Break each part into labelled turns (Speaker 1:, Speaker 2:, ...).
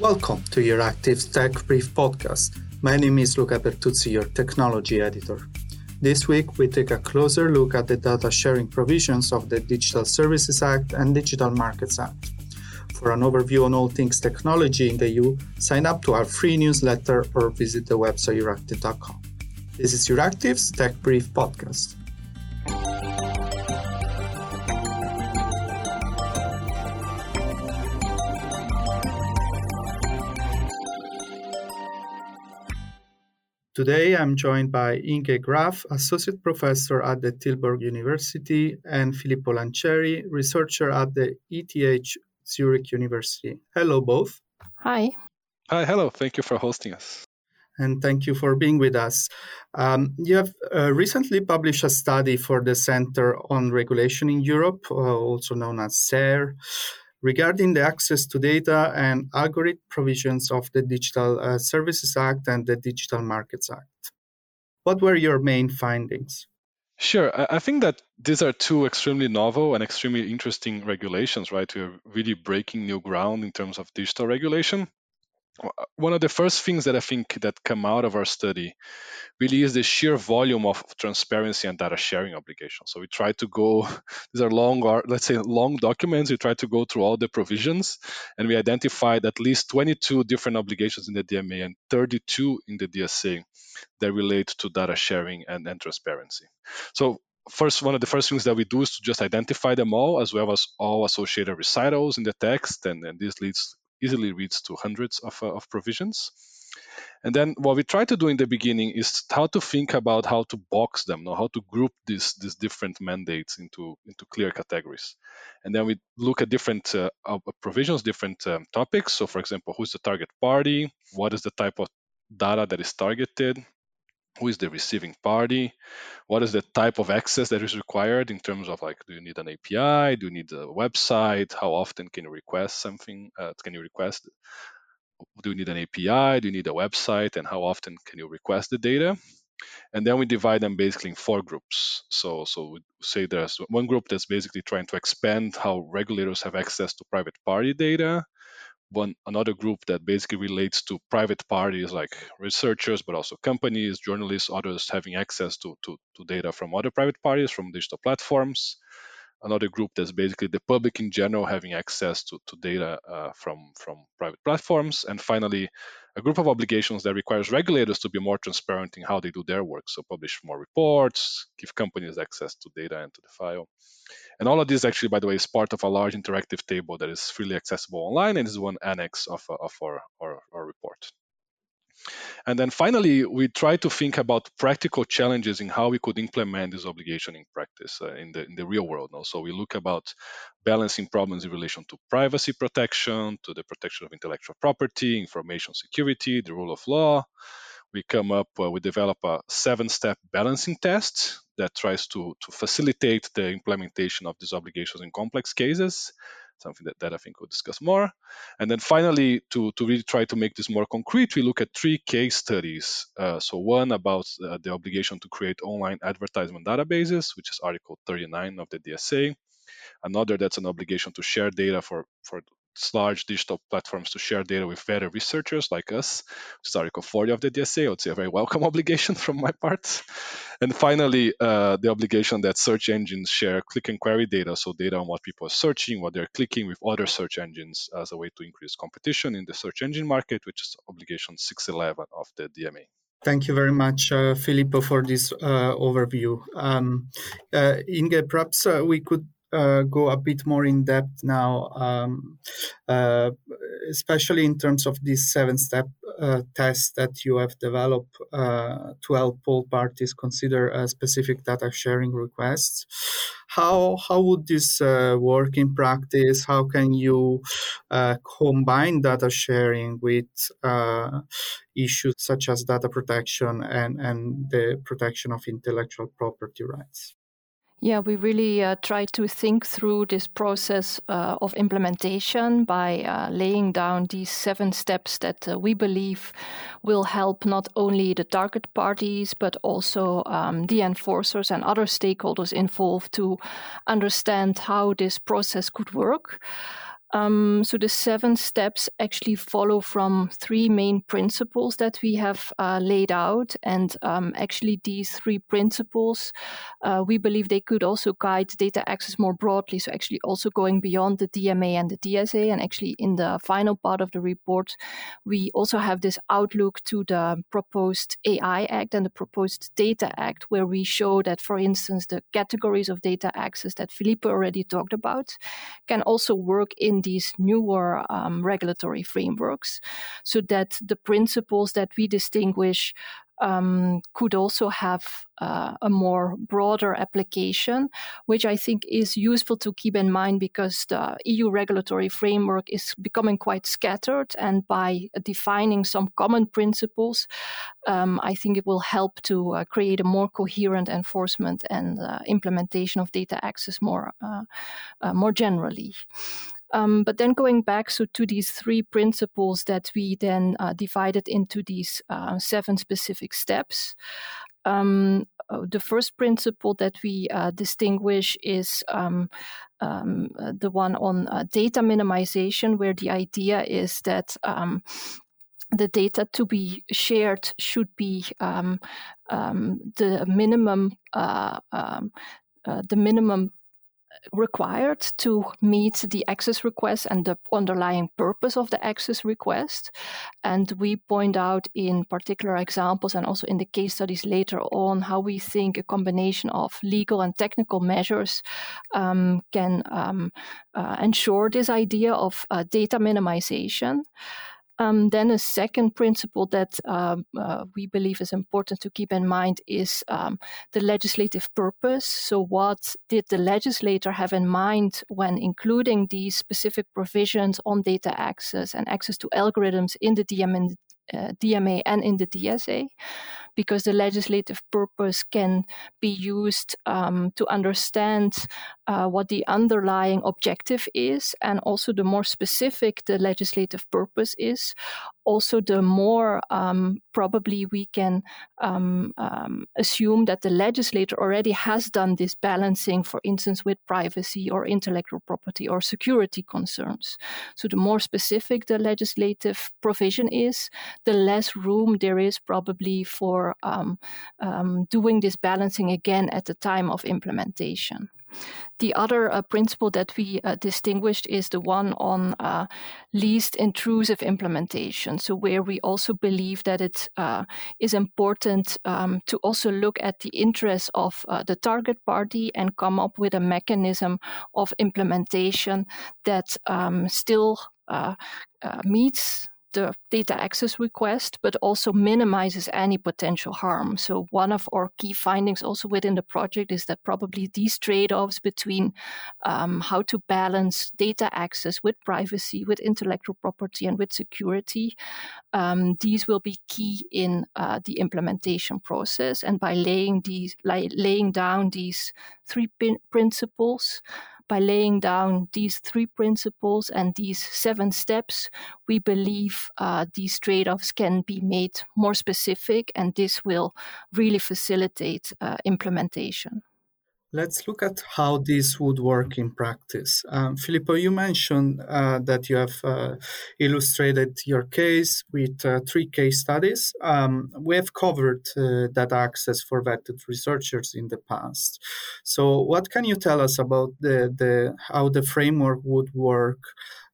Speaker 1: Welcome to Euractiv Tech Brief podcast. My name is Luca Bertuzzi, your technology editor. This week, we take a closer look at the data sharing provisions of the Digital Services Act and Digital Markets Act. For an overview on all things technology in the EU, sign up to our free newsletter or visit the website euractiv.com. This is Euractiv's Tech Brief podcast. Today, I'm joined by Inge Graef, Associate Professor at the Tilburg University, and Filippo Lancieri, researcher at the ETH Zurich University. Hello, both.
Speaker 2: Hi.
Speaker 3: Hi, hello. Thank you for hosting us.
Speaker 1: And thank you for being with us. Um, you have uh, recently published a study for the Center on Regulation in Europe, uh, also known as CERRE regarding the access to data and algorithm provisions of the Digital uh, Services Act and the Digital Markets Act. What were your main findings?
Speaker 3: Sure. I think that these are two extremely novel and extremely interesting regulations, right? We're really breaking new ground in terms of digital regulation one of the first things that I think that come out of our study really is the sheer volume of transparency and data sharing obligations. So we try to go; these are long, let's say, long documents. We try to go through all the provisions, and we identified at least 22 different obligations in the DMA and 32 in the DSA that relate to data sharing and, and transparency. So first one of the first things that we do is to just identify them all as well as all associated recitals in the text and, and this leads easily reads to hundreds of, uh, of provisions. And then what we try to do in the beginning is how to think about how to box them, know, how to group these these different mandates into into clear categories. And then we look at different uh, provisions, different um, topics. So, for example, who's the target party? What is the type of data that is targeted? Who is the receiving party? What is the type of access that is required in terms of like do you need an api do you need a website? How often can you request something uh, can you request do you need an api do you need a website? And how often can you request the data? And then we divide them basically in four groups. So so we say there's one group that's basically trying to expand how regulators have access to private party data one another group that basically relates to private parties like researchers but also companies journalists others having access to, to, to data from other private parties from digital platforms another group that's basically the public in general having access to, to data uh, from, from private platforms. And finally, a group of obligations that requires regulators to be more transparent in how they do their work. So publish more reports, give companies access to data and to the file. And all of this actually, by the way, is part of a large interactive table that is freely accessible online and is one annex of, of our, our, our report. And then finally, we try to think about practical challenges in how we could implement this obligation in practice uh, in the in the real world. No? So we look about balancing problems in relation to privacy protection, to the protection of intellectual property, information security, the rule of law. We come up, uh, we develop a seven-step balancing test that tries to, to facilitate the implementation of these obligations in complex cases something that, that I think we'll discuss more. And then finally, to, to really try to make this more concrete, we look at three case studies. Uh, so one about uh, the obligation to create online advertisement databases, which is Article 39 of the DSA. Another that's an obligation to share data for, for large digital platforms to share data with vetted researchers like us, which is Article 40 of the DSA. I would say a very welcome obligation from my part. And finally, uh, the obligation that search engines share click and query data, so data on what people are searching, what they're clicking with other search engines as a way to increase competition in the search engine market, which is obligation 611 of the DMA.
Speaker 1: Thank you very much, uh, Filippo, for this uh, overview. Um, uh, Inge, perhaps uh, we could uh, go a bit more in depth now, um, uh, especially in terms of this seven step uh, test that you have developed uh, to help all parties consider uh, specific data sharing requests. How, how would this uh, work in practice? How can you combine data sharing with issues such as data protection and, and the protection of intellectual property rights?
Speaker 2: Yeah, we really uh, try to think through this process uh, of implementation by uh, laying down these seven steps that uh, we believe will help not only the target parties, but also um, the enforcers and other stakeholders involved to understand how this process could work. Um, so the seven steps actually follow from three main principles that we have uh, laid out, and um, actually these three principles, uh, we believe they could also guide data access more broadly. So actually also going beyond the DMA and the DSA, and actually in the final part of the report, we also have this outlook to the proposed AI Act and the proposed Data Act, where we show that, for instance, the categories of data access that Filippo already talked about can also work in these newer um, regulatory frameworks so that the principles that we distinguish um, could also have uh, a more broader application, which I think is useful to keep in mind because the EU regulatory framework is becoming quite scattered. And by defining some common principles, um, I think it will help to uh, create a more coherent enforcement and uh, implementation of data access more, uh, uh, more generally. Um, but then going back so to these three principles that we then uh, divided into these uh, seven specific steps. Um, uh, the first principle that we uh, distinguish is um, um uh, the one on uh, data minimization, where the idea is that um, the data to be shared should be um, the minimum uh, um, uh, the minimum required to meet the access request and the underlying purpose of the access request. And we point out in particular examples and also in the case studies later on how we think a combination of legal and technical measures um, can um, uh, ensure this idea of uh, data minimization. Um, then a second principle that um, uh, we believe is important to keep in mind is um, the legislative purpose. So, what did the legislator have in mind when including these specific provisions on data access and access to algorithms in the uh, DMA and in the DSA? Because the legislative purpose can be used um, to understand uh, what the underlying objective is, and also the more specific the legislative purpose is, also the more um, probably we can um, um, assume that the legislator already has done this balancing, for instance, with privacy or intellectual property or security concerns. So the more specific the legislative provision is, the less room there is probably for um, um, doing this balancing again at the time of implementation. The other uh, principle that we uh, distinguished is the one on uh, least intrusive implementation. So, where we also believe that it uh, is important um, to also look at the interests of uh, the target party and come up with a mechanism of implementation that um, still uh, meets the data access request, but also minimizes any potential harm. So, one of our key findings also within the project is that probably these trade offs between um, how to balance data access with privacy, with intellectual property, and with security, um, these will be key in uh, the implementation process. And by laying these, laying down these three principles, by laying down these three principles and these seven steps, we believe uh, these trade offs can be made more specific, and this will really facilitate uh, implementation.
Speaker 1: Let's look at how this would work in practice. Um, Filippo, you mentioned uh, that you have uh, illustrated your case with uh, three case studies. Um, we have covered uh, data access for vetted researchers in the past. So, what can you tell us about the, the how the framework would work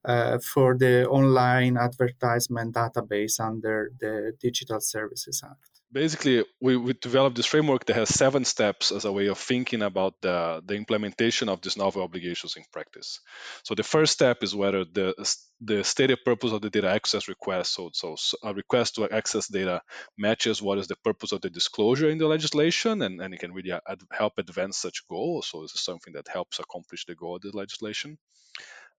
Speaker 1: uh, for the online advertisement database under the Digital Services Act?
Speaker 3: Basically we, we developed this framework that has seven steps as a way of thinking about the, the implementation of these novel obligations in practice. So the first step is whether the the stated purpose of the data access request so, so a request to access data matches what is the purpose of the disclosure in the legislation and, and it can really ad- help advance such goals so this is something that helps accomplish the goal of the legislation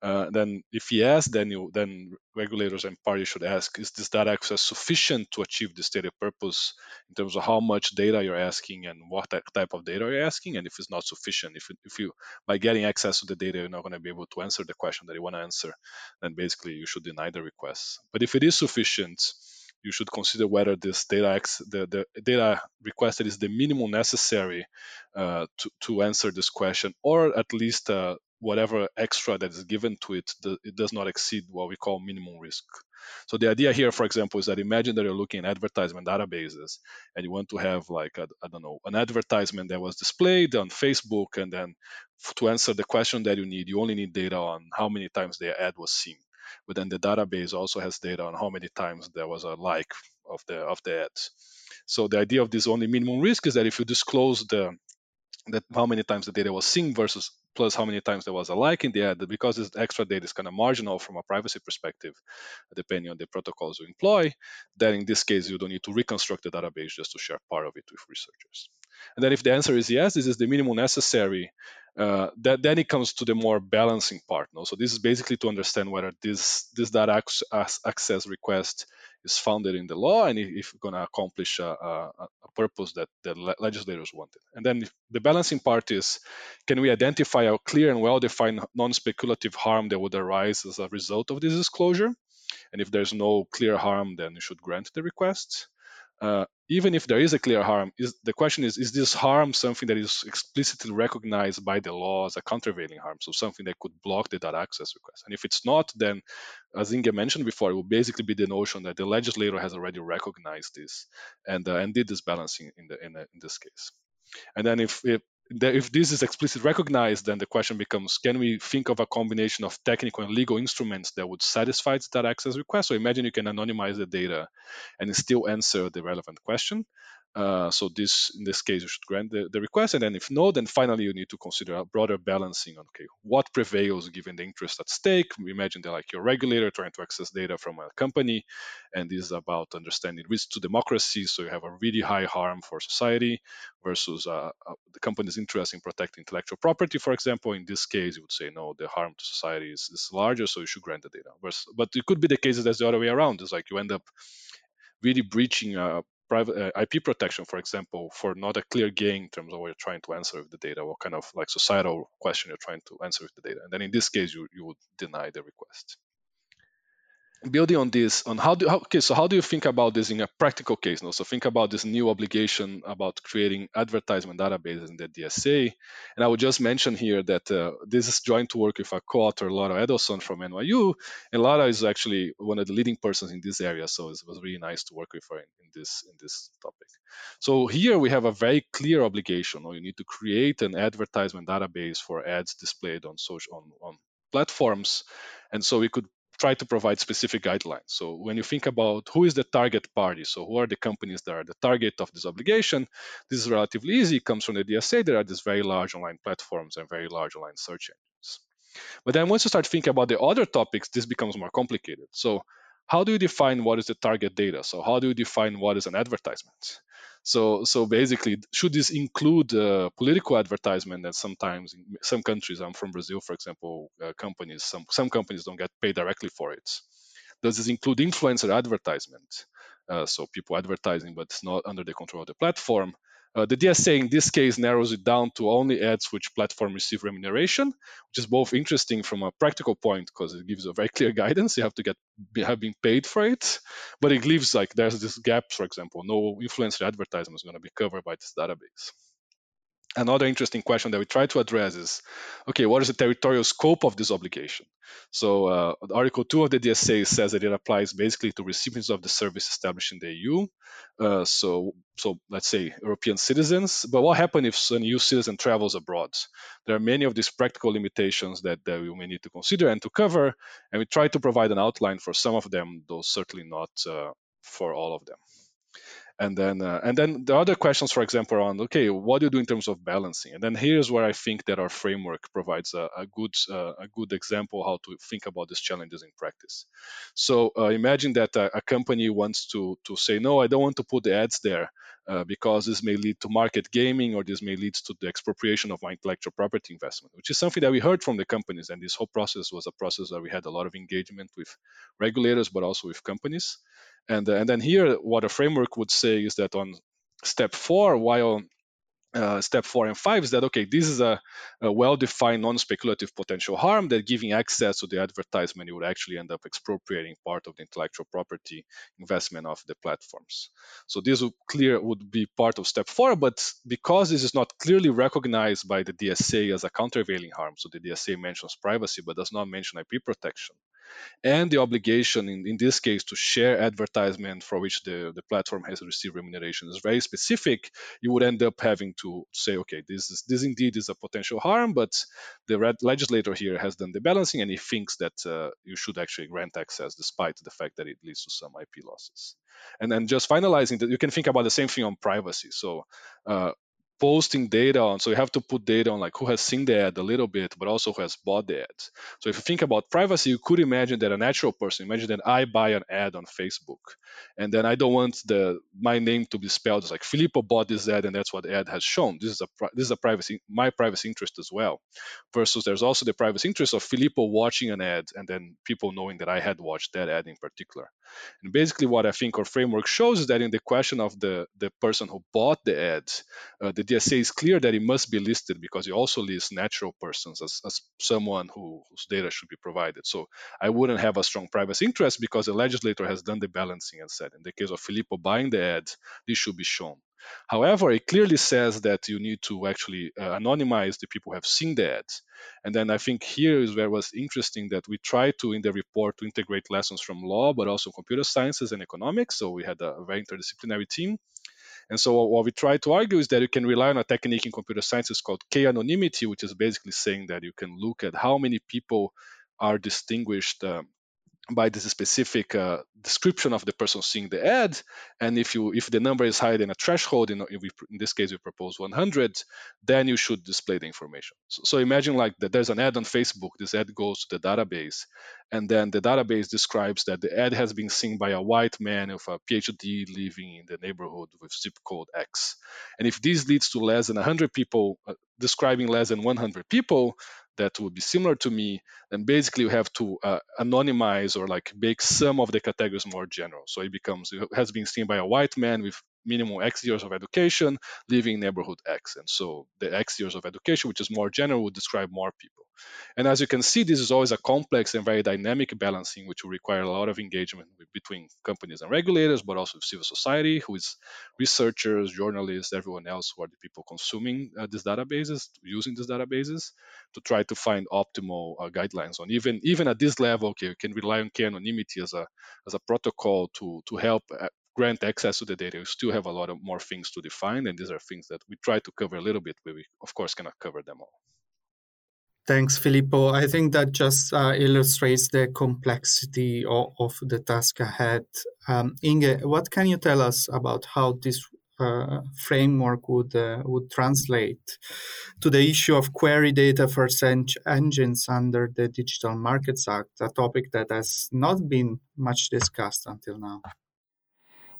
Speaker 3: uh, then if yes, then you then regulators and parties should ask: Is this data access sufficient to achieve the stated purpose in terms of how much data you're asking and what type of data you're asking? And if it's not sufficient, if if you by getting access to the data you're not going to be able to answer the question that you want to answer, then basically you should deny the request. But if it is sufficient, you should consider whether this data the, the data requested is the minimum necessary uh, to, to answer this question, or at least uh, whatever extra that is given to it, it does not exceed what we call minimum risk. So the idea here, for example, is that imagine that you're looking at advertisement databases and you want to have like I don't know an advertisement that was displayed on Facebook, and then to answer the question that you need, you only need data on how many times the ad was seen. But then the database also has data on how many times there was a like of the of the ads. So the idea of this only minimum risk is that if you disclose the that how many times the data was seen versus plus how many times there was a like in the ad, because this extra data is kind of marginal from a privacy perspective, depending on the protocols you employ, then in this case you don't need to reconstruct the database just to share part of it with researchers. And then if the answer is yes, this is the minimum necessary, uh, that, then it comes to the more balancing part. No? So this is basically to understand whether this, this data access request is founded in the law and if going to accomplish a, a, a, purpose that the legislators wanted. And then the balancing part is can we identify a clear and well defined non speculative harm that would arise as a result of this disclosure? And if there's no clear harm, then you should grant the request uh, even if there is a clear harm, is, the question is, is this harm something that is explicitly recognized by the law as a countervailing harm? So something that could block the data access request. And if it's not, then as Inge mentioned before, it will basically be the notion that the legislator has already recognized this and, uh, and did this balancing in, the, in, the, in this case. And then if, if if this is explicitly recognized, then the question becomes: Can we think of a combination of technical and legal instruments that would satisfy that access request? So imagine you can anonymize the data and still answer the relevant question. Uh, so this, in this case, you should grant the, the, request, and then if no, then finally you need to consider a broader balancing on okay, what prevails given the interest at stake. We imagine that like your regulator trying to access data from a company, and this is about understanding risk to democracy. So you have a really high harm for society versus uh, uh, the company's interest in protecting intellectual property, for example. In this case, you would say no, the harm to society is, is larger, so you should grant the data. But it could be the cases that's the other way around. It's like you end up really breaching a private uh, IP protection, for example, for not a clear gain in terms of what you're trying to answer with the data, what kind of like societal question you're trying to answer with the data. And then in this case, you, you would deny the request building on this on how do how, okay so how do you think about this in a practical case now so think about this new obligation about creating advertisement databases in the dsa and i would just mention here that uh, this is joint work with a co-author laura edelson from nyu and laura is actually one of the leading persons in this area so it was really nice to work with her in, in this in this topic. So here we have a very clear obligation or you need to create an advertisement database for ads displayed on social on, on platforms. And so we could try to provide specific guidelines. So when you think about who is the target party, so who are the companies that are the target of this obligation, this is relatively easy. It comes from the DSA. There are these very large online platforms and very large online search engines. But then once you start thinking about the other topics, this becomes more complicated. So how do you define what is the target data? So how do you define what is an advertisement? So, so basically, should this include uh, political advertisement that sometimes in some countries, I'm from Brazil, for example, uh, companies, some, some companies don't get paid directly for it. Does this include influencer advertisement? Uh, so people advertising, but it's not under the control of the platform. Uh, the DSA in this case narrows it down to only ads which platform receive remuneration, which is both interesting from a practical point because it gives a very clear guidance. You have to get have been paid for it, but it leaves like there's this gap. For example, no influencer advertisement is going to be covered by this database another interesting question that we try to address is okay what is the territorial scope of this obligation? So uh, article 2 of the dsa says that it applies basically to recipients of the service established in the eu uh, so so let's say european citizens. But what happens if an eu citizen travels abroad? There are many of these practical limitations that, that we may need to consider and to cover and we try to provide an outline for some of them though certainly not uh, for all of them and then uh, and then the other questions for example around okay what do you do in terms of balancing? And then here's where i think that our framework provides a, a good uh, a good example how to think about these challenges in practice. So uh, imagine that a, a, company wants to to say no i don't want to put the ads there uh, because this may lead to market gaming or this may lead to the expropriation of my intellectual property investment which is something that we heard from the companies. And this whole process was a process that we had a lot of engagement with regulators but also with companies and, uh, and then here, what a framework would say is that on step four, while uh, step four and five is that okay this is a, a, well-defined non-speculative potential harm that giving access to the advertisement you would actually end up expropriating part of the intellectual property investment of the platforms. So this would clear would be part of step four but because this is not clearly recognized by the dsa as a countervailing harm so the dsa mentions privacy but does not mention ip protection and the obligation in, in this case to share advertisement for which the, the platform has received remuneration is very specific, you would end up having to say, okay, this is this indeed is a potential harm, but the legislator here has done the balancing and he thinks that uh, you should actually grant access despite the fact that it leads to some IP losses. And then just finalizing that, you can think about the same thing on privacy. So uh, posting data on so you have to put data on like who has seen the ad a little bit but also who has bought the ad so if you think about privacy you could imagine that a natural person imagine that i buy an ad on facebook and then i don't want the my name to be spelled as like filippo bought this ad and that's what the ad has shown. This is a this is a privacy my privacy interest as well. Versus there's also the privacy interest of filippo watching an ad and then people knowing that i had watched that ad in particular. And basically what i think our framework shows is that in the question of the the person who bought the ad uh, the DSA is clear that it must be listed because it also lists natural persons as, as someone who, whose data should be provided. So I wouldn't have a strong privacy interest because the legislator has done the balancing and said, in the case of Filippo buying the ad, this should be shown. However, it clearly says that you need to actually uh, anonymize the people who have seen the ads. And then I think here is where it was interesting that we tried to, in the report, to integrate lessons from law, but also computer sciences and economics. So we had a very interdisciplinary team. And so what we try to argue is that you can rely on a technique in computer science called k-anonymity, which is basically saying that you can look at how many people are distinguished um, by this specific uh, description of the person seeing the ad. And if you if the number is higher than a threshold in, we, in this case we propose 100 then you should display the information. So, so, imagine like that there's an ad on facebook. This ad goes to the database. And then the database describes that the ad has been seen by a white man of a phd living in the neighborhood with zip code x. And if this leads to less than 100 people uh, describing less than 100 people that would be similar to me, then basically you have to uh, anonymize or like make some of the categories more general. So it becomes it has been seen by a white man with minimum X years of education living in neighborhood X. And so the X years of education, which is more general, would describe more people. And as you can see, this is always a complex and very dynamic balancing, which will require a lot of engagement with, between companies and regulators, but also with civil society, who is researchers, journalists, everyone else who are the people consuming uh, these databases, using these databases, to try to find optimal uh, guidelines on. Even even at this level, okay, you can rely on k-anonymity as a as a protocol to to help uh, grant access to the data. You still have a lot of more things to define, and these are things that we try to cover a little bit, but we of course cannot cover them all.
Speaker 1: Thanks, Filippo. I think that just uh, illustrates the complexity of, of, the task ahead. Um, Inge, what can you tell us about how this uh, framework would uh, would translate to the issue of query data for search engines under the Digital Markets Act, a topic that has not been much discussed until now?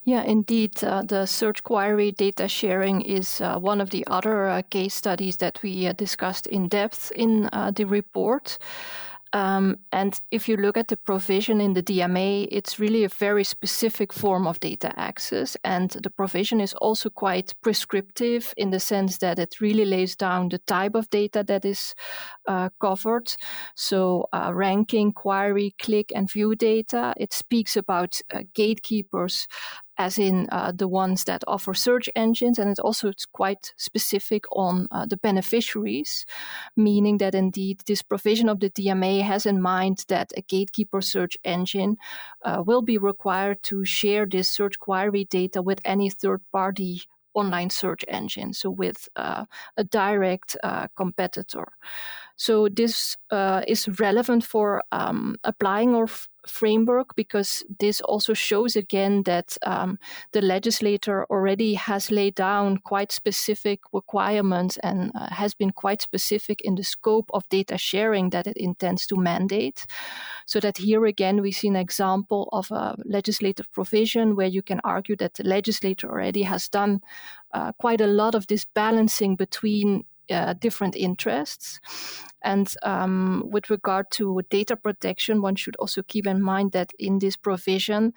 Speaker 2: Yeah, indeed. Uh, the search query data sharing is uh, one of the other uh, case studies that we uh, discussed in depth in uh, the report. Um, and if you look at the provision in the DMA, it's really a very specific form of data access. And the provision is also quite prescriptive in the sense that it really lays down the type of data that is uh, covered. So, uh, ranking, query, click, and view data. It speaks about uh, gatekeepers as in uh, the ones that offer search engines, and it's also it's quite specific on uh, the beneficiaries, meaning that indeed this provision of the DMA has in mind that a gatekeeper search engine uh, will be required to share this search query data with any third party online search engine, so with uh, a direct uh, competitor. So this uh, is relevant for um, applying or f- framework because this also shows again that um, the legislator already has laid down quite specific requirements and uh, has been quite specific in the scope of data sharing that it intends to mandate. So that here again we see an example of a legislative provision where you can argue that the legislator already has done uh, quite a lot of this balancing between uh, different interests. And um, with regard to data protection, one should also keep in mind that in this provision,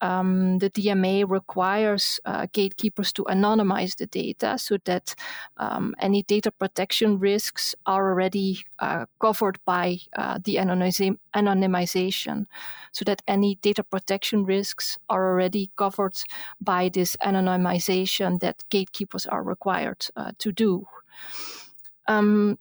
Speaker 2: um, the DMA requires uh, gatekeepers to anonymize the data so that um, any data protection risks are already uh, covered by uh, the anonymization, so that any data protection risks are already covered by this anonymization that gatekeepers are required uh, to do. Um,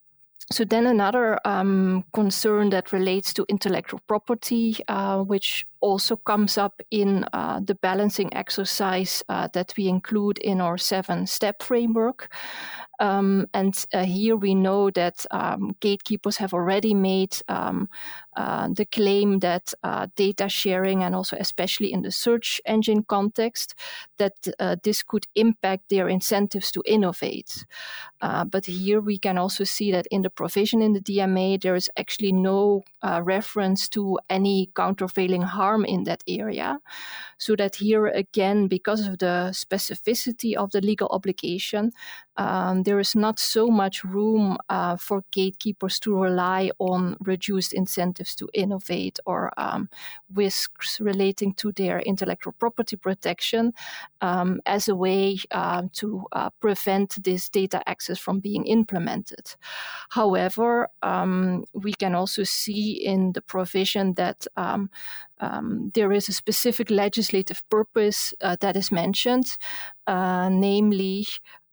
Speaker 2: so then another um, concern that relates to intellectual property, uh, which also comes up in uh, the balancing exercise uh, that we include in our seven-step framework. Um, and uh, here we know that um, gatekeepers have already made um, uh, the claim that uh, data sharing, and also especially in the search engine context, that uh, this could impact their incentives to innovate. But here we can also see that in the provision in the DMA, there is actually no reference to any countervailing harm in that area. So that here again, because of the specificity of the legal obligation, um, there is not so much room uh, for gatekeepers to rely on reduced incentives to innovate or um, risks relating to their intellectual property protection um, as a way uh, to uh, prevent this data access from being implemented. However, um, we can also see in the provision that um, there is a specific legislative purpose uh, that is mentioned, uh, namely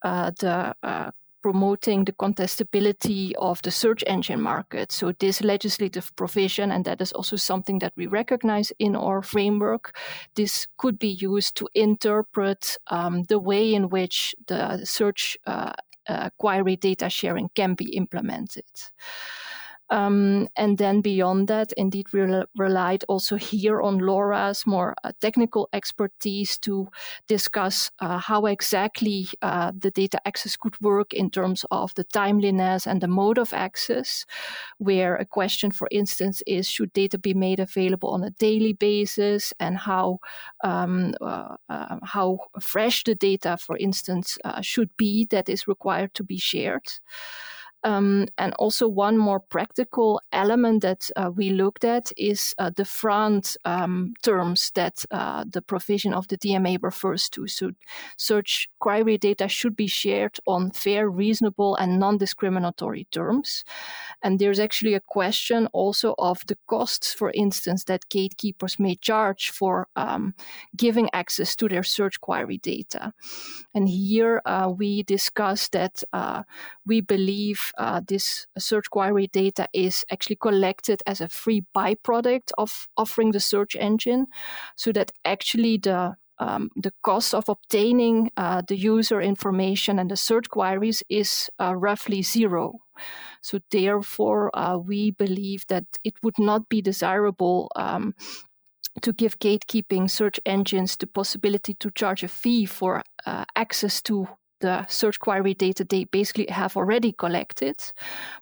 Speaker 2: uh, the uh, promoting the contestability of the search engine market. So, this legislative provision, and that is also something that we recognize in our framework, this could be used to interpret um, the way in which the search uh, uh, query data sharing can be implemented. Um, and then beyond that, indeed, we re- relied also here on Laura's more uh, technical expertise to discuss uh, how exactly uh, the data access could work in terms of the timeliness and the mode of access. Where a question, for instance, is should data be made available on a daily basis, and how um, uh, uh, how fresh the data, for instance, uh, should be that is required to be shared. Um, and also, one more practical element that uh, we looked at is uh, the FRAND um, terms that uh, the provision of the DMA refers to. So, search query data should be shared on fair, reasonable, and non discriminatory terms. And there's actually a question also of the costs, for instance, that gatekeepers may charge for um, giving access to their search query data. And here uh, we discussed that uh, we believe uh, this search query data is actually collected as a free byproduct of offering the search engine, so that actually the um, the cost of obtaining uh, the user information and the search queries is uh, roughly zero. So, therefore, uh, we believe that it would not be desirable um, to give gatekeeping search engines the possibility to charge a fee for uh, access to the search query data they basically have already collected.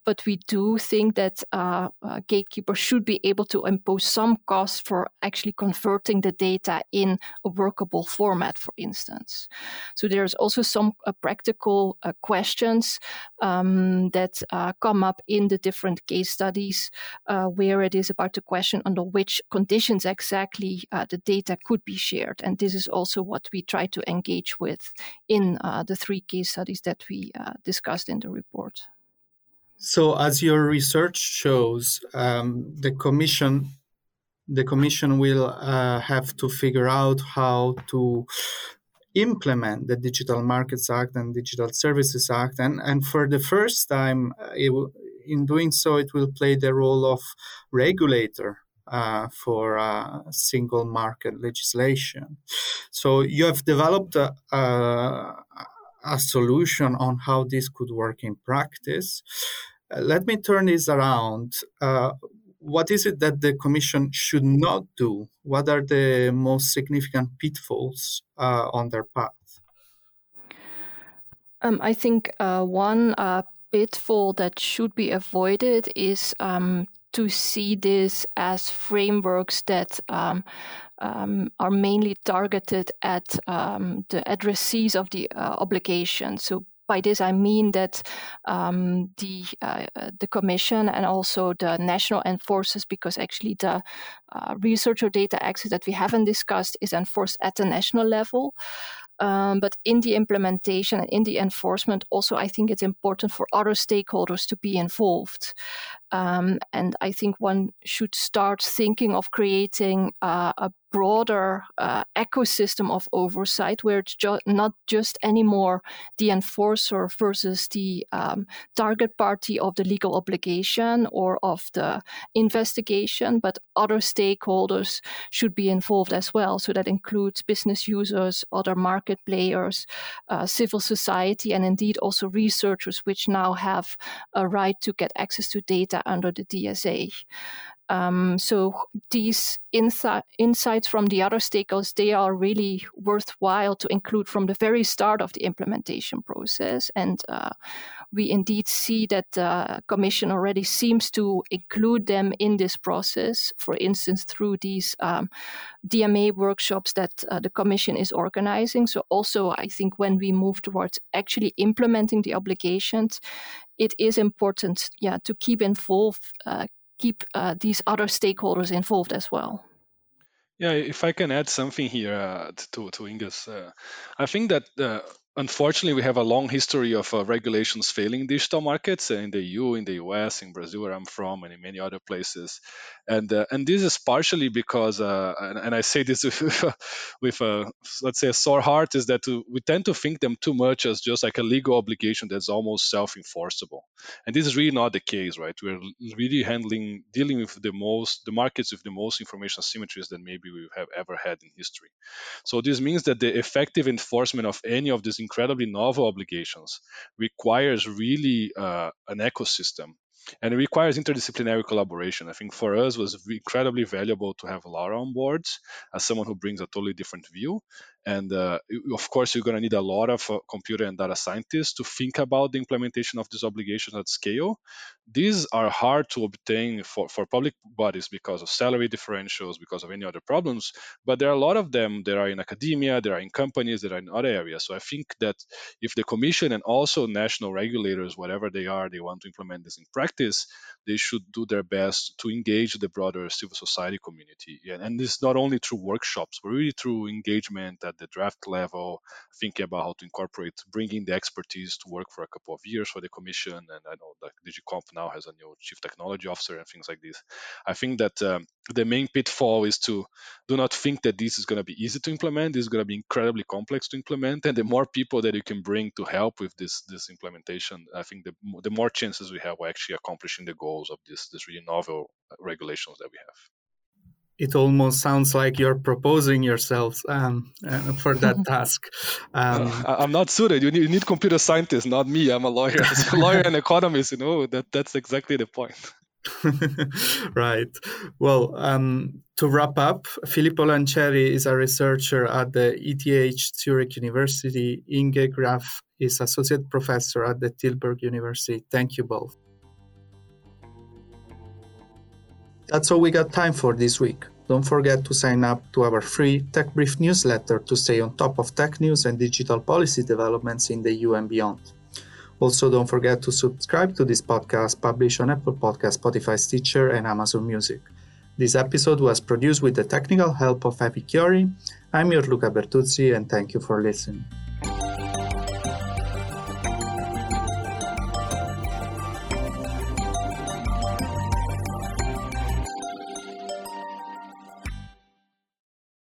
Speaker 2: But we do think that uh, uh, gatekeepers should be able to impose some cost for actually converting the data in a workable format, for instance. So there's also some uh, practical uh, questions um, that uh, come up in the different case studies uh, where it is about the question under which conditions exactly the data could be shared. And this is also what we try to engage with in the three case studies that we uh, discussed in the report.
Speaker 1: So, as your research shows, um, the commission the commission will uh, have to figure out how to implement the Digital Markets Act and Digital Services Act, and and for the first time, uh, in doing so, it will play the role of regulator uh, for uh, single market legislation. So you have developed a, a solution on how this could work in practice. Uh, let me turn this around. Uh, what is it that the Commission should not do? What are the most significant pitfalls uh, on their path?
Speaker 2: Um, I think uh, one uh, pitfall that should be avoided is um, to see this as frameworks that um, um, are mainly targeted at um, the addressees of the uh, obligation. So by this I mean that um, the uh, the Commission and also the national enforcers, because actually the uh, research or data access that we haven't discussed is enforced at the national level. Um, but in the implementation and in the enforcement, also, I think it's important for other stakeholders to be involved. Um, and I think one should start thinking of creating uh, a broader uh, ecosystem of oversight where it's ju- not just anymore the enforcer versus the um, target party of the legal obligation or of the investigation, but other stakeholders should be involved as well. So that includes business users, other market players, uh, civil society, and indeed also researchers, which now have a right to get access to data under the DSA. Um, so these insi- insights from the other stakeholders, they are really worthwhile to include from the very start of the implementation process. And uh, we indeed see that the Commission already seems to include them in this process, for instance, through these um, DMA workshops that uh, the Commission is organizing. So also, I think when we move towards actually implementing the obligations, it is important, yeah, to keep involved, uh, keep uh, these other stakeholders involved as well.
Speaker 3: Yeah, if I can add something here uh, to to Inge's, uh, I think that uh, unfortunately, we have a long history of uh, regulations failing digital markets in the EU, in the US, in Brazil, where I'm from, and in many other places. And uh, and this is partially because, uh, and, and, I say this with, with a let's say a sore heart, is that we tend to think them too much as just like a legal obligation that's almost self-enforceable. And this is really not the case, right? We're really handling, dealing with the most, the markets with the most information asymmetries that maybe we have ever had in history. So this means that the effective enforcement of any of these incredibly novel obligations requires really uh, an ecosystem and it requires interdisciplinary collaboration. I think for us was incredibly valuable to have Laura on board as someone who brings a totally different view. And uh, of course, you're going to need a lot of uh, computer and data scientists to think about the implementation of these obligations at scale. These are hard to obtain for, for public bodies because of salary differentials, because of any other problems. But there are a lot of them that are in academia, there are in companies, that are in other areas. So I think that if the Commission and also national regulators, whatever they are, they want to implement this in practice, they should do their best to engage the broader civil society community. Yeah, and this is not only through workshops, but really through engagement at the draft level, thinking about how to incorporate, bringing the expertise to work for a couple of years for the commission. And I know that DG COMP now has a new chief technology officer and things like this. I think that um, the main pitfall is to do not think that this is going to be easy to implement. This is going to be incredibly complex to implement, and the more people that you can bring to help with this this implementation, I think the the more chances we have of actually accomplishing the goals of this this really novel regulations that we have
Speaker 1: it almost sounds like you're proposing yourselves um, uh, for that task.
Speaker 3: Um, uh, I'm not suited. You need, you need computer scientists, not me. I'm a lawyer. A lawyer and economist, you know, that, that's exactly the point.
Speaker 1: right. Well, um, to wrap up, Filippo Lancieri is a researcher at the ETH Zurich University. Inge Graef is associate professor at the Tilburg University. Thank you both. That's all we got time for this week. Don't forget to sign up to our free Tech Brief newsletter to stay on top of tech news and digital policy developments in the EU and beyond. Also, don't forget to subscribe to this podcast published on Apple Podcast, Spotify, Stitcher, and Amazon Music. This episode was produced with the technical help of Epi Chiori. I'm your Luca Bertuzzi, and thank you for listening.